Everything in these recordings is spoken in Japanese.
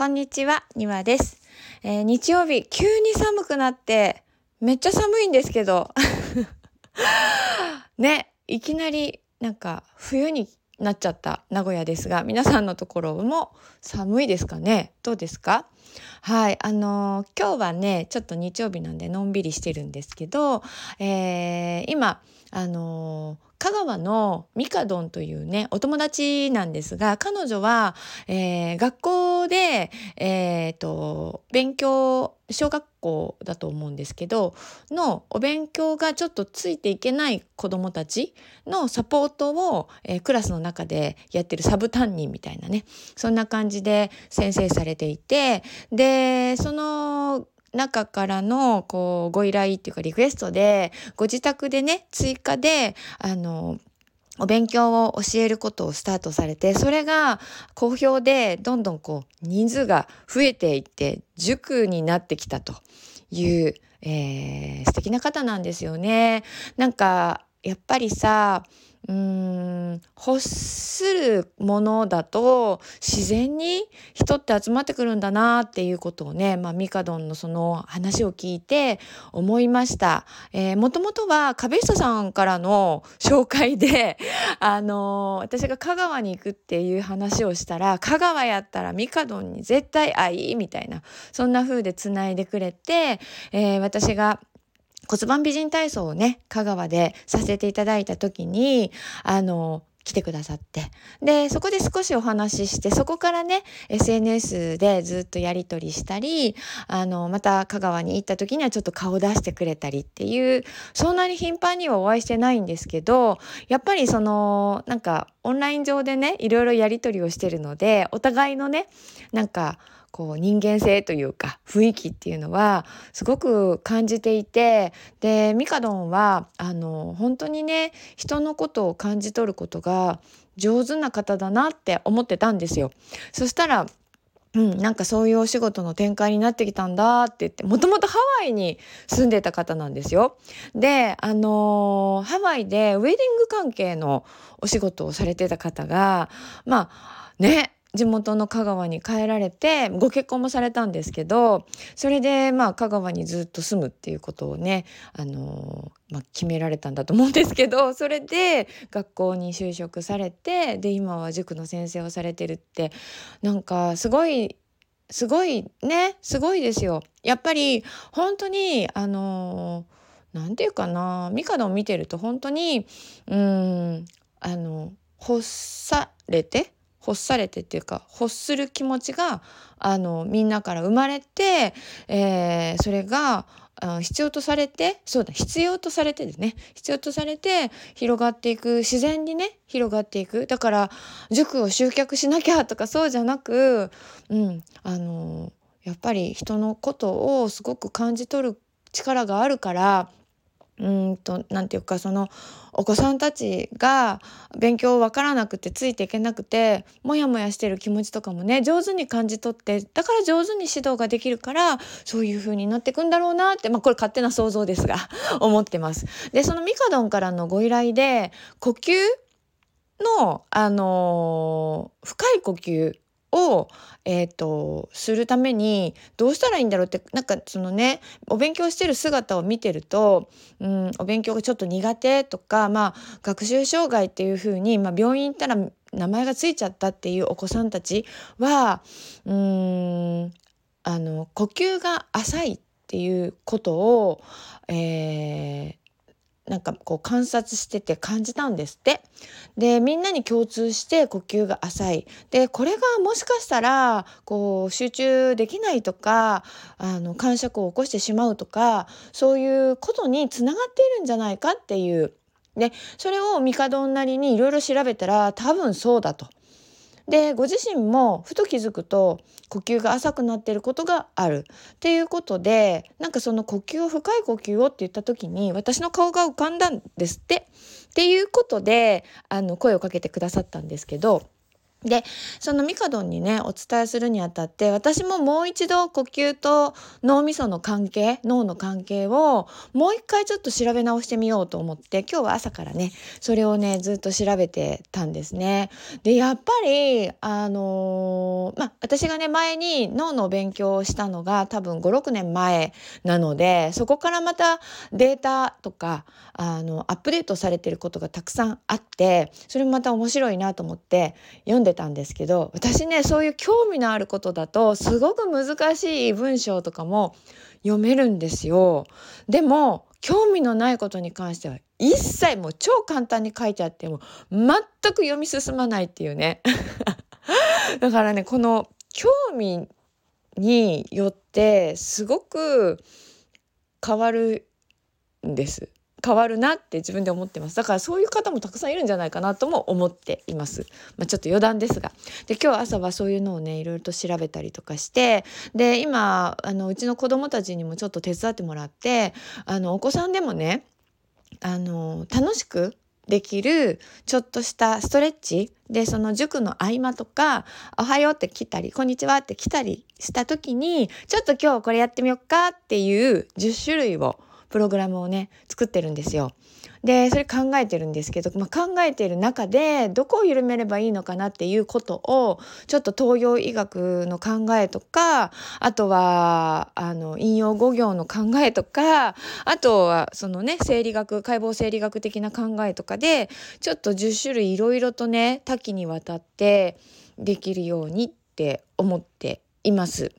こんにちは、にわです、えー日曜日、急に寒くなって、めっちゃ寒いんですけど。ね、いきなりなんか冬になっちゃった名古屋ですが、皆さんのところも寒いですかね？どうですか？はい、あのー今日はね、ちょっと日曜日なんでのんびりしてるんですけど、えー今、あのー香川のミカドンというね、お友達なんですが、彼女は、えー学校で、えーと、勉強、小学校だと思うんですけど、のお勉強がちょっとついていけない子供たちのサポートを、えークラスの中でやってるサブ担任みたいなね、そんな感じで先生されていて、で、その中からのこうご依頼っていうかリクエストでご自宅でね追加であのお勉強を教えることをスタートされてそれが好評でどんどんこう人数が増えていって塾になってきたという、えー素敵な方なんですよね。なんかやっぱりさうん欲するものだと自然に人って集まってくるんだなっていうことをね、まあ、ミカドンのその話を聞いて思いました。えー、もともとは壁下さんからの紹介で、あのー私が香川に行くっていう話をしたら、香川やったらミカドンに絶対会いみたいな、そんな風で繋いでくれて、えー私が骨盤美人体操をね、香川でさせていただいた時に、あの、来てくださって。で、そこで少しお話しして、そこからね、SNS でずっとやり取りしたり、あの、また香川に行った時にはちょっと顔出してくれたりっていう、そんなに頻繁にはお会いしてないんですけど、やっぱりその、なんか、オンライン上でね、いろいろやり取りをしてるので、お互いのね、なんか、こう人間性というか雰囲気っていうのはすごく感じていてでミカドンはあの本当にね人のことを感じ取ることが上手な方だなって思ってたんですよ。そしたらうん、なんかそういうお仕事の展開になってきたんだって言って、もともとハワイに住んでた方なんですよ。で、あのーハワイでウェディング関係のお仕事をされてた方が、まあね、地元の香川に帰られてご結婚もされたんですけどそれでまあ香川にずっと住むっていうことをね、あのーまあ、決められたんだと思うんですけどそれで学校に就職されてで今は塾の先生をされてるってなんかすごいすごいねすごいですよ。やっぱり本当にあのーなんていうかなミカドン見てると本当にうんあの欲されて欲されてっていうか欲する気持ちがあのみんなから生まれて、えーそれが必要とされてそうだ必要とされてですね。必要とされて広がっていく自然にね広がっていく。だから塾を集客しなきゃとかそうじゃなく、うん、あのやっぱり人のことをすごく感じ取る力があるからうんとなんていうかそのお子さんたちが勉強わからなくてついていけなくてモヤモヤしてる気持ちとかもね上手に感じ取ってだから上手に指導ができるからそういう風になっていくんだろうなってまあこれ勝手な想像ですが 思ってます。でそのミカドンからのご依頼で呼吸のあのー深い呼吸を、えー、とするためにどうしたらいいんだろうってなんかそのねお勉強してる姿を見てると、うん、お勉強がちょっと苦手とか、まあ、学習障害っていう風に、まあ、病院行ったら名前がついちゃったっていうお子さんたちはうんあの呼吸が浅いっていうことを、えーなんかこう観察してて感じたんですって。でみんなに共通して呼吸が浅い。でこれがもしかしたらこう集中できないとかあの感触を起こしてしまうとかそういうことにつながっているんじゃないかっていう。でそれを帝なりにいろいろ調べたら多分そうだと。でご自身もふと気づくと呼吸が浅くなっていることがある。っていうことでなんかその呼吸を深い呼吸をって言った時に私の顔が浮かんだんですって。っていうことであの声をかけてくださったんですけどでそのミカドンにねお伝えするにあたって私ももう一度呼吸と脳みその関係脳の関係をもう一回ちょっと調べ直してみようと思って今日は朝からねそれをねずっと調べてたんですね。でやっぱりあのー、まあ私がね前に脳の勉強をしたのが多分56年前なのでそこからまたデータとかあのアップデートされてることがたくさんあってそれもまた面白いなと思って読んででたんですけど私ねそういう興味のあることだとすごく難しい文章とかも読めるんですよ。でも興味のないことに関しては一切もう超簡単に書いてあっても全く読み進まないっていうね。だからねこの興味によってすごく変わるんです。変わるなって自分で思ってます。だからそういう方もたくさんいるんじゃないかなとも思っています、まあ、ちょっと余談ですが。で今日朝はそういうのをねいろいろと調べたりとかしてで今あのうちの子供たちにもちょっと手伝ってもらってあのお子さんでもねあの楽しくできるちょっとしたストレッチでその塾の合間とか「おはよう」って来たり「こんにちは」って来たりした時にちょっと今日これやってみようかっていう10種類をプログラムをね作ってるんですよ。でそれ考えてるんですけど、まあ、考えてる中でどこを緩めればいいのかなっていうことをちょっと東洋医学の考えとかあとはあの引用語行の考えとかあとはそのね生理学解剖生理学的な考えとかでちょっと10種類いろいろとね多岐にわたってできるようにって思っています。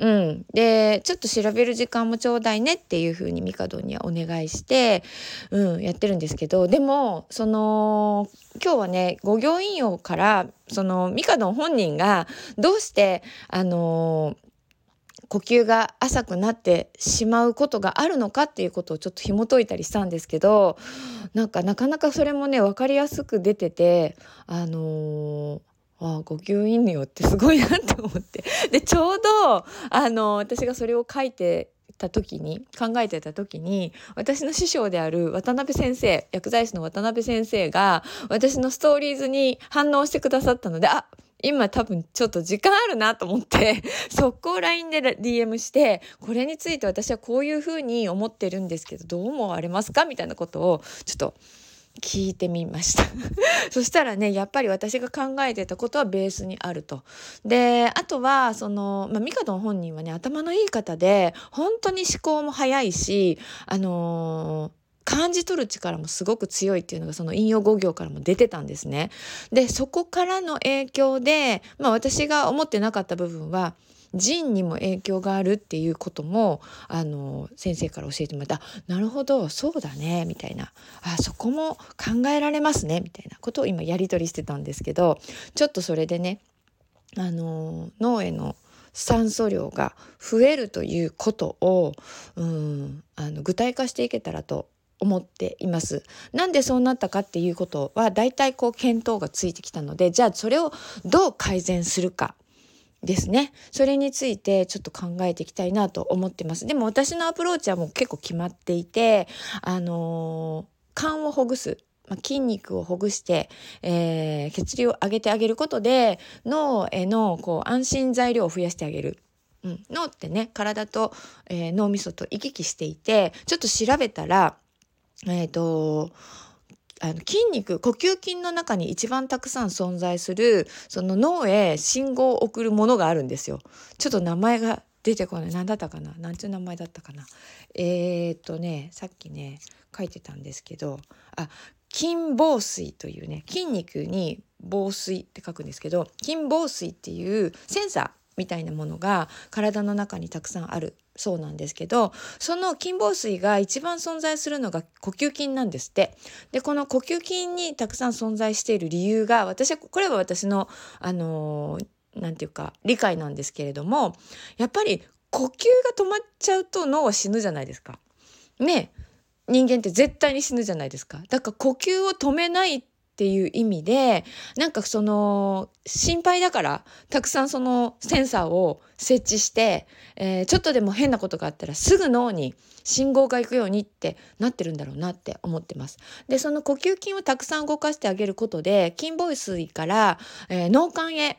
うん、でちょっと調べる時間もちょうだいねっていうふうにミカドにはお願いして、うん、やってるんですけどでもその今日はね五行引用からそのミカド本人がどうしてあの呼吸が浅くなってしまうことがあるのかっていうことをちょっと紐解いたりしたんですけどなんかなかなかそれもね分かりやすく出ててあのーああ呼吸引用ってすごいなって思って。でちょうどあの私がそれを書いてた時に考えてた時に私の師匠である渡辺先生薬剤師の渡辺先生が私のストーリーズに反応してくださったのであ今多分ちょっと時間あるなと思って 速攻 LINE で DM してこれについて私はこういうふうに思ってるんですけどどう思われますか？みたいなことをちょっと聞いてみました そしたらねやっぱり私が考えてたことはベースにあると。であとはその、ま、ミカドン本人はね頭のいい方で本当に思考も早いしあのー感じ取る力もすごく強いっていうのがその引用語行からも出てたんですね。でそこからの影響で、まあ、私が思ってなかった部分は腎にも影響があるっていうこともあの先生から教えてもらったなるほどそうだねみたいな。あそこも考えられますねみたいな。ことを今やり取りしてたんですけどちょっとそれでねあの脳への酸素量が増えるということをうんあの具体化していけたらと思っています。なんでそうなったかっていうことは大体こう見当がついてきたのでじゃあそれをどう改善するか。ですね。それについてちょっと考えていきたいなと思ってます。でも私のアプローチはもう結構決まっていてあのー、肝をほぐす。筋肉をほぐして、えー、血流を上げてあげることで脳へのこう安心材料を増やしてあげる。うん、脳ってね体と、えー、脳みそと行き来していてちょっと調べたらえっ、ー、とあの筋肉呼吸筋の中に一番たくさん存在するその脳へ信号を送るものがあるんですよ。ちょっと名前が出てこない。何だったかな？何ていう名前だったかな？えー、っとねさっきね書いてたんですけどあ筋房水というね筋肉に防水って書くんですけど筋房水っていうセンサー。みたいなものが体の中にたくさんあるそうなんですけどその筋房水が一番存在するのが呼吸筋なんですってでこの呼吸筋にたくさん存在している理由が私はこれは私のあの何て言うか理解なんですけれどもやっぱり呼吸が止まっちゃうと脳は死ぬじゃないですか。ね人間って絶対に死ぬじゃないですか。だから呼吸を止めないっていう意味でなんかその心配だからたくさんそのセンサーを設置して、えー、ちょっとでも変なことがあったらすぐ脳に信号が行くようにってなってるんだろうなって思ってます。でその呼吸筋をたくさん動かしてあげることで筋ボイスから、えー、脳幹へ、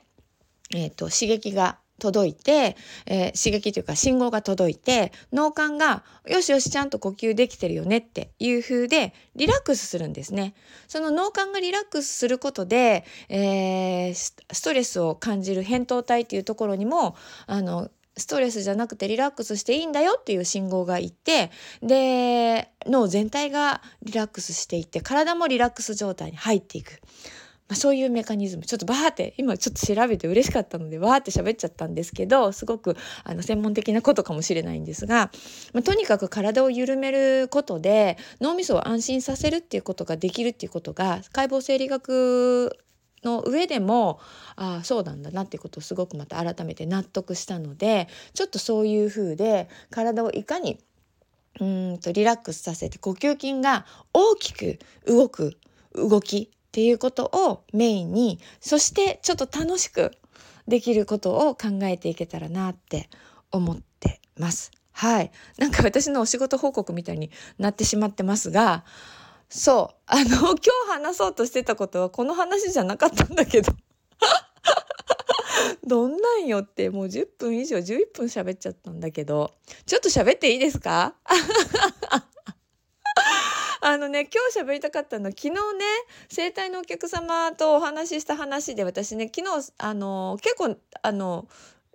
えーと刺激が届いて、えー、刺激というか信号が届いて脳幹がよしよしちゃんと呼吸できてるよねっていう風でリラックスするんですね。その脳幹がリラックスすることで、えー、ストレスを感じる扁桃体っていうところにもあのストレスじゃなくてリラックスしていいんだよっていう信号がいってで脳全体がリラックスしていって体もリラックス状態に入っていく。まあ、そういうメカニズム。ちょっとバーって今ちょっと調べて嬉しかったのでバーって喋っちゃったんですけどすごくあの専門的なことかもしれないんですが、まあ、とにかく体を緩めることで脳みそを安心させるっていうことができるっていうことが解剖生理学の上でもああそうなんだなっていうことをすごくまた改めて納得したのでちょっとそういう風で体をいかにうんとリラックスさせて呼吸筋が大きく動く動きっていうことをメインにそしてちょっと楽しくできることを考えていけたらなって思ってます。はい。なんか私のお仕事報告みたいになってしまってますが、そう。あの、今日話そうとしてたことはこの話じゃなかったんだけど。どんなんよってもう10分以上11分喋っちゃったんだけど、ちょっと喋っていいですか？あのね今日喋りたかったのは昨日ね整体のお客様とお話しした話で私ね昨日あの結構あの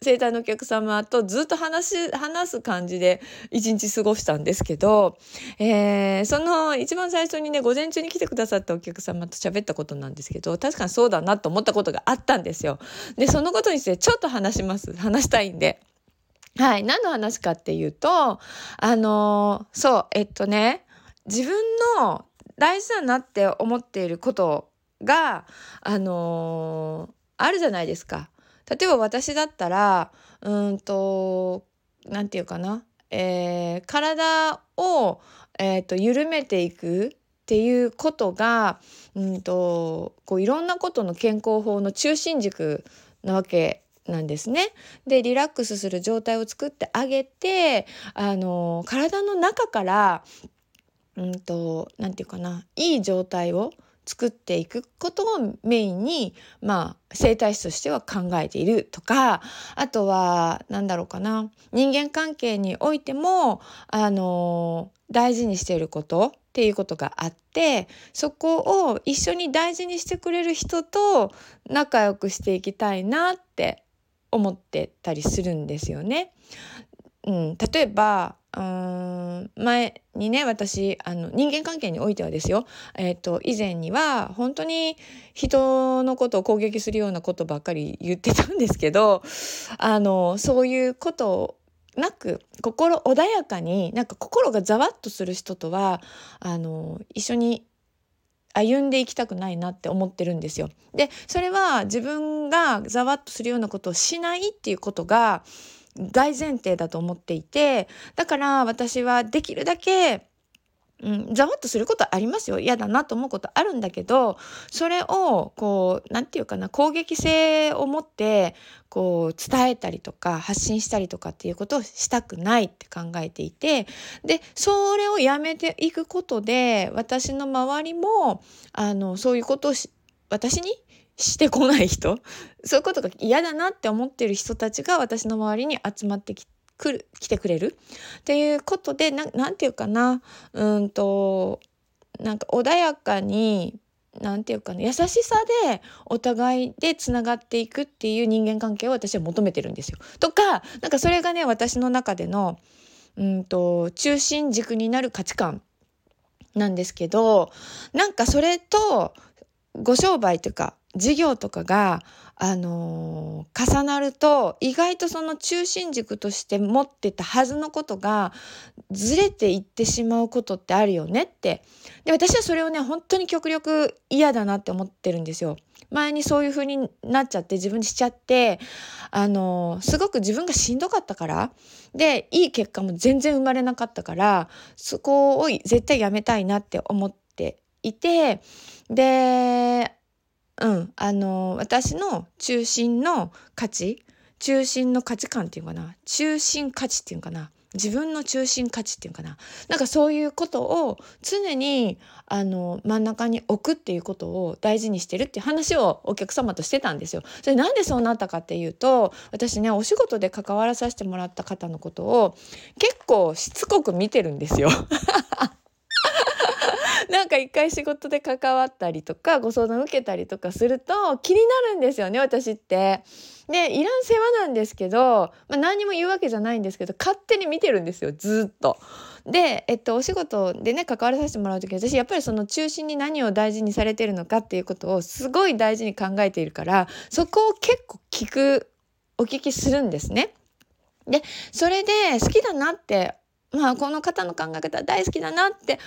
整体のお客様とずっと話話す感じで一日過ごしたんですけど、えー、その一番最初にね午前中に来てくださったお客様と喋ったことなんですけど確かにそうだなと思ったことがあったんですよ。でそのことについてちょっと話します話したいんで。はい。何の話かっていうと、あのー、そう、えっとね、自分の大事だなって思っていることが、あのー、あるじゃないですか。例えば私だったらうんと何て言うかな、えー、体を、えーと、緩めていくっていうことがうんとこういろんなことの健康法の中心軸なわけなんですね。でリラックスする状態を作ってあげてあの体の中からうんと何て言うかな。いい状態を作っていくことをメインにまあ生態師としては考えているとかあとは何だろうかな。人間関係においてもあの大事にしていることっていうことがあってそこを一緒に大事にしてくれる人と仲良くしていきたいなって思ってたりするんですよね。うん、例えばうん前にね私あの人間関係においてはですよ、えーと、以前には本当に人のことを攻撃するようなことばっかり言ってたんですけどあのそういうことなく心穏やかになんか心がざわっとする人とはあの一緒に歩んでいきたくないなって思ってるんですよ。でそれは自分がざわっとするようなことをしないっていうことが大前提だと思っていてだから私はできるだけ、ざわっとすることありますよ。嫌だなと思うことあるんだけどそれをこう何て言うかな攻撃性を持ってこう伝えたりとか発信したりとかっていうことをしたくないって考えていてでそれをやめていくことで私の周りもあのそういうことを私にしてこない人？そういうことが嫌だなって思ってる人たちが私の周りに集まってきくる来てくれる？っていうことで何て言うかな？うんとなんか穏やかに何て言うかな？優しさでお互いでつながっていくっていう人間関係を私は求めてるんですよ。とかなんかそれがね私の中でのうんと中心軸になる価値観なんですけどなんかそれとご商売というか事業とかが、あのー、重なると意外とその中心軸として持ってたはずのことがずれていってしまうことってあるよねってで私はそれをね本当に極力嫌だなって思ってるんですよ。前にそういう風になっちゃって自分にしちゃってあのー、すごく自分がしんどかったからでいい結果も全然生まれなかったからそこを絶対やめたいなって思っていてでうんあの私の中心の価値中心の価値観っていうかな？中心価値っていうかな？自分の中心価値っていうかな？なんかそういうことを常にあの真ん中に置くっていうことを大事にしてるっていう話をお客様としてたんですよ。それなんでそうなったかっていうと私ねお仕事で関わらさせてもらった方のことを結構しつこく見てるんですよ。なんか一回仕事で関わったりとかご相談受けたりとかすると気になるんですよね私って。でいらん世話なんですけど、まあ、何にも言うわけじゃないんですけど勝手に見てるんですよずっと。で、えっと、お仕事でね関わらさせてもらう時私やっぱりその中心に何を大事にされてるのかっていうことをすごい大事に考えているからそこを結構聞くお聞きするんですね。でそれで好きだなってまあこの方の考え方大好きだなって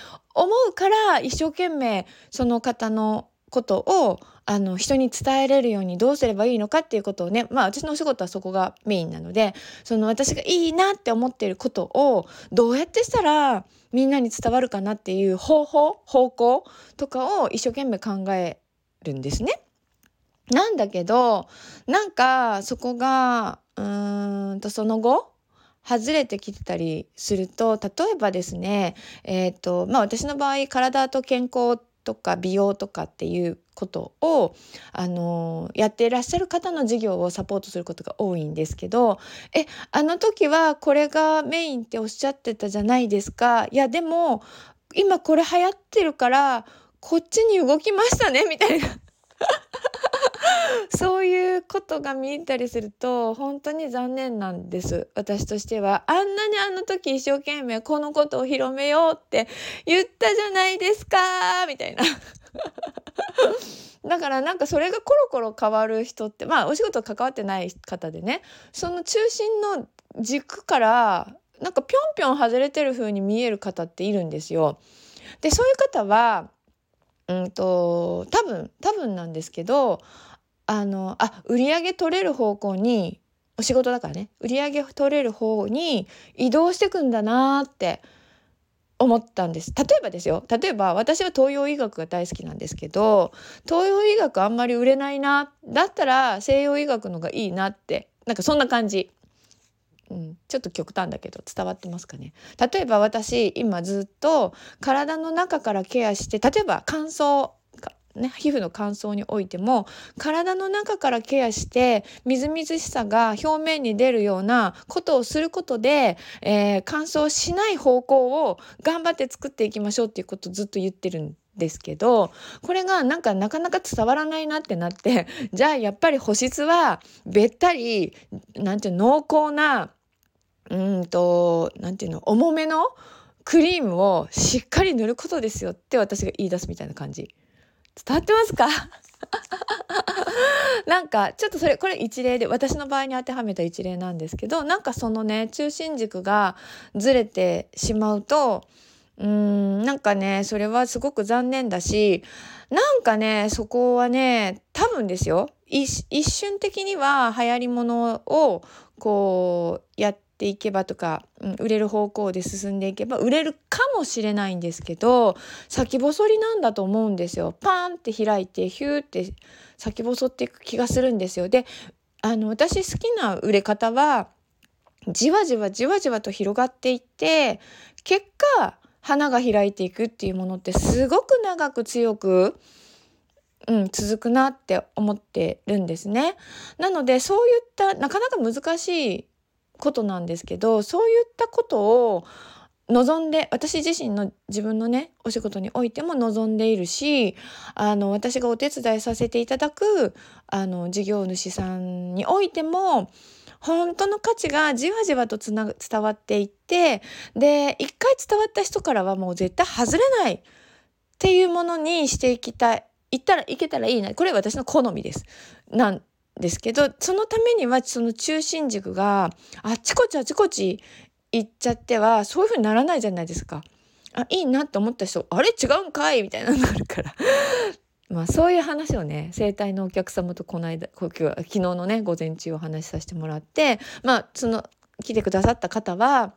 思うから一生懸命その方のことをあの人に伝えれるようにどうすればいいのかっていうことをねまあ私のお仕事はそこがメインなのでその私がいいなって思っていることをどうやってしたらみんなに伝わるかなっていう方法方向とかを一生懸命考えるんですね。なんだけどなんかそこがうーんとその後外れてきてたりすると例えばですねえっ、ー、とまあ私の場合体と健康とか美容とかっていうことを、あのやっていらっしゃる方の事業をサポートすることが多いんですけど「えあの時はこれがメインっておっしゃってたじゃないですか。いやでも今これ流行ってるからこっちに動きましたね」みたいな。そういうことが見えたりすると本当に残念なんです。私としては。あんなにあの時一生懸命このことを広めようって言ったじゃないですかみたいな。だからなんかそれがコロコロ変わる人ってまあお仕事関わってない方でね。その中心の軸からなんかぴょんぴょん外れてる風に見える方っているんですよ。でそういう方はうんと多分多分なんですけどあのあ売り上げ取れる方向にお仕事だからね。売り上げ取れる方に移動してくんだなって思ったんです。例えばですよ。例えば私は東洋医学が大好きなんですけど東洋医学あんまり売れないなだったら西洋医学のがいいなってなんかそんな感じ。うん、ちょっと極端だけど伝わってますかね。例えば私今ずっと体の中からケアして例えば乾燥ね、皮膚の乾燥においても体の中からケアしてみずみずしさが表面に出るようなことをすることで、えー、乾燥しない方向を頑張って作っていきましょうっていうことをずっと言ってるんですけどこれがなんかなかなか伝わらないなってなって じゃあやっぱり保湿はべったりなんていう濃厚なうんとなんていうの重めのクリームをしっかり塗ることですよって私が言い出すみたいな感じ。伝わってますか？なんかちょっとそれこれ一例で私の場合に当てはめた一例なんですけどなんかそのね中心軸がずれてしまうとうーんなんかねそれはすごく残念だしなんかねそこはね多分ですよ。一瞬的には流行りものをこうやってていけばとか、うん、売れる方向で進んでいけば売れるかもしれないんですけど先細りなんだと思うんですよ。パーンって開いてヒューって先細っていく気がするんですよ。であの私好きな売れ方はじわじわじわじわと広がっていって結果花が開いていくっていうものってすごく長く強くうん、続くなって思ってるんですね。なのでそういったなかなか難しいことなんですけどそういったことを望んで私自身の自分のねお仕事においても望んでいるしあの私がお手伝いさせていただくあの事業主さんにおいても本当の価値がじわじわとつな伝わっていってで一回伝わった人からはもう絶対外れないっていうものにしていきたい行ったらいけたらいいなこれ私の好みです。なんですけどそのためにはその中心軸があっちこっちあっちこっち行っちゃってはそういう風にならないじゃないですか。あいいなと思った人あれ違うんかい？みたいなのがあるから まあそういう話をね整体のお客様とこの間昨日のね午前中お話しさせてもらってまあその来てくださった方は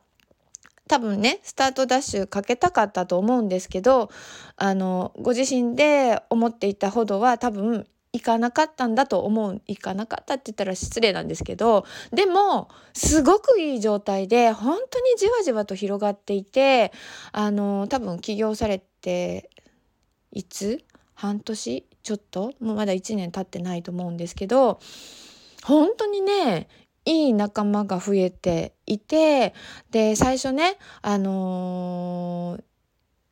多分ねスタートダッシュかけたかったと思うんですけどあのご自身で思っていたほどは多分行かなかったんだと思う。行かなかったって言ったら失礼なんですけどでもすごくいい状態で本当にじわじわと広がっていてあの多分起業されていつ？半年？ちょっと？もうまだ1年経ってないと思うんですけど本当にねいい仲間が増えていてで最初ねあのー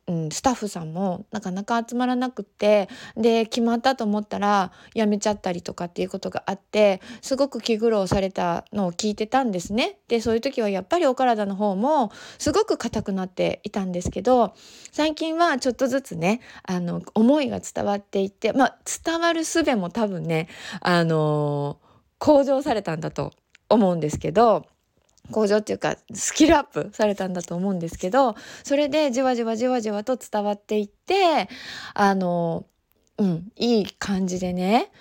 うん、スタッフさんもなかなか集まらなくってで決まったと思ったら辞めちゃったりとかっていうことがあってすごく気苦労されたのを聞いてたんですね。でそういう時はやっぱりお体の方もすごく硬くなっていたんですけど最近はちょっとずつねあの思いが伝わっていってまあ伝わる術も多分ねあのー、向上されたんだと思うんですけど。向上っていうかスキルアップされたんだと思うんですけどそれでじわじわじわじわと伝わっていってあのうんいい感じでね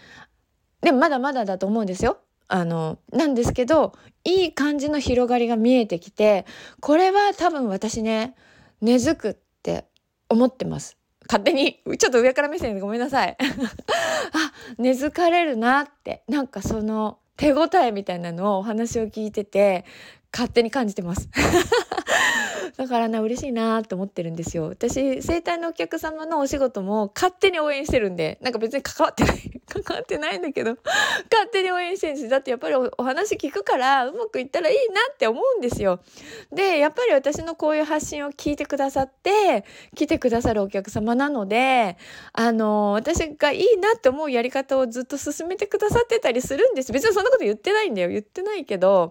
でもまだまだだと思うんですよ。あのなんですけどいい感じの広がりが見えてきてこれは多分私ね根付くって思ってます。勝手にちょっと上から目線でごめんなさい。あ根付かれるなってなんかその手応えみたいなのをお話を聞いてて勝手に感じてます。だからな嬉しいなと思ってるんですよ。私生体のお客様のお仕事も勝手に応援してるんでなんか別に関わってない。関わってないんだけど勝手に応援してるんです。だってやっぱりお話聞くからうまくいったらいいなって思うんですよ。でやっぱり私のこういう発信を聞いてくださって来てくださるお客様なのであの私がいいなって思うやり方をずっと進めてくださってたりするんです。別にそんなこと言ってないんだよ。言ってないけど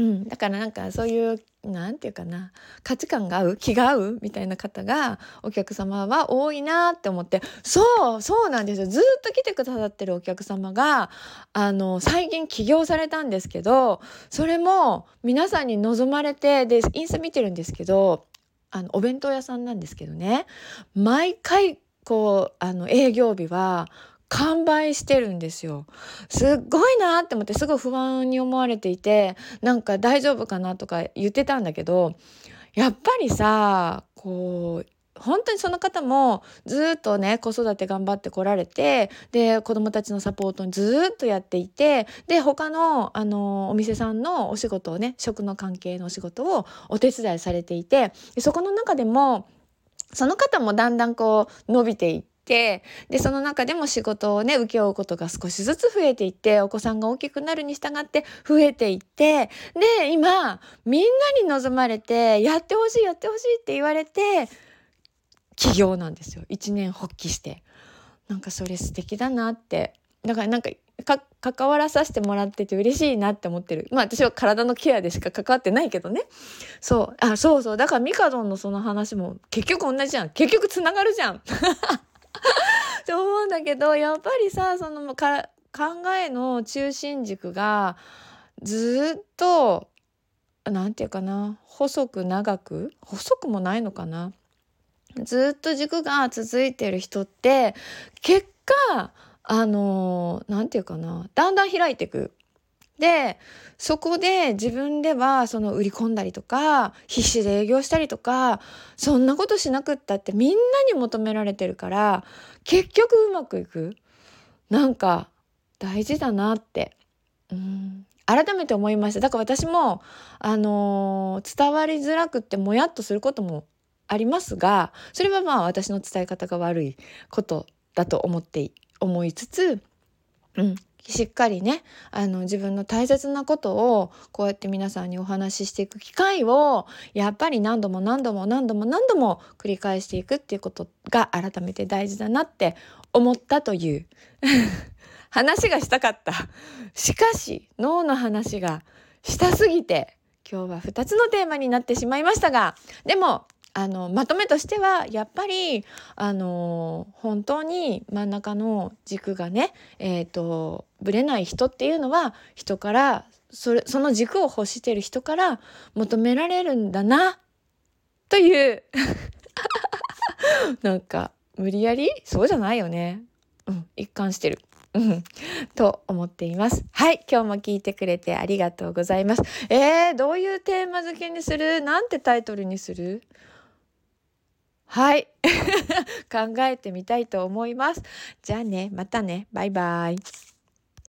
うん、だからなんかそういう何て言うかな。価値観が合う？気が合う？みたいな方がお客様は多いなって思って。そう！そうなんですよ。ずっと来てくださってるお客様があの最近起業されたんですけどそれも皆さんに望まれてでインスタ見てるんですけどあのお弁当屋さんなんですけどね。毎回こうあの営業日は完売してるんですよ。すっごいなって思ってすごい不安に思われていてなんか大丈夫かなとか言ってたんだけどやっぱりさこう本当にその方もずっとね子育て頑張ってこられてで子どもたちのサポートにずっとやっていてで他のあのお店さんのお仕事をね食の関係のお仕事をお手伝いされていてそこの中でもその方もだんだんこう伸びていって。てでその中でも仕事をね請け負うことが少しずつ増えていってお子さんが大きくなるに従って増えていってで今みんなに望まれてやってほしいやってほしいって言われて起業なんですよ。一年発起して。なんかそれ素敵だなって。だからなんか関わらさせてもらってて嬉しいなって思ってる。まあ私は体のケアでしか関わってないけどね。そう。あそうそう。だからミカドンのその話も結局同じじゃん。結局つながるじゃん。って思うんだけどやっぱりさそのか考えの中心軸がずっと何て言うかな細く長く細くもないのかなずっと軸が続いてる人って結果あの何て言うかなだんだん開いていく。でそこで自分ではその売り込んだりとか必死で営業したりとかそんなことしなくったってみんなに求められてるから結局うまくいく。なんか大事だなって。うん。改めて思いました。だから私もあのー、伝わりづらくってもやっとすることもありますがそれはまあ私の伝え方が悪いことだと思って思いつつ、うん、しっかりねあの自分の大切なことをこうやって皆さんにお話ししていく機会をやっぱり何度も何度も何度も何度も繰り返していくっていうことが改めて大事だなって思ったという 話がしたかった。しかし脳の話がしたすぎて今日は2つのテーマになってしまいましたがでもあのまとめとしてはやっぱりあの本当に真ん中の軸がねえ、ー、とぶれない人っていうのは人からそれその軸を欲してる人から求められるんだなという なんか無理やりそうじゃないよね。うん、一貫してる。うん、と思っています。はい、今日も聞いてくれてありがとうございます。えー、どういうテーマ付けにする？なんてタイトルにする？はい 考えてみたいと思います。じゃあねまたねバイバイ。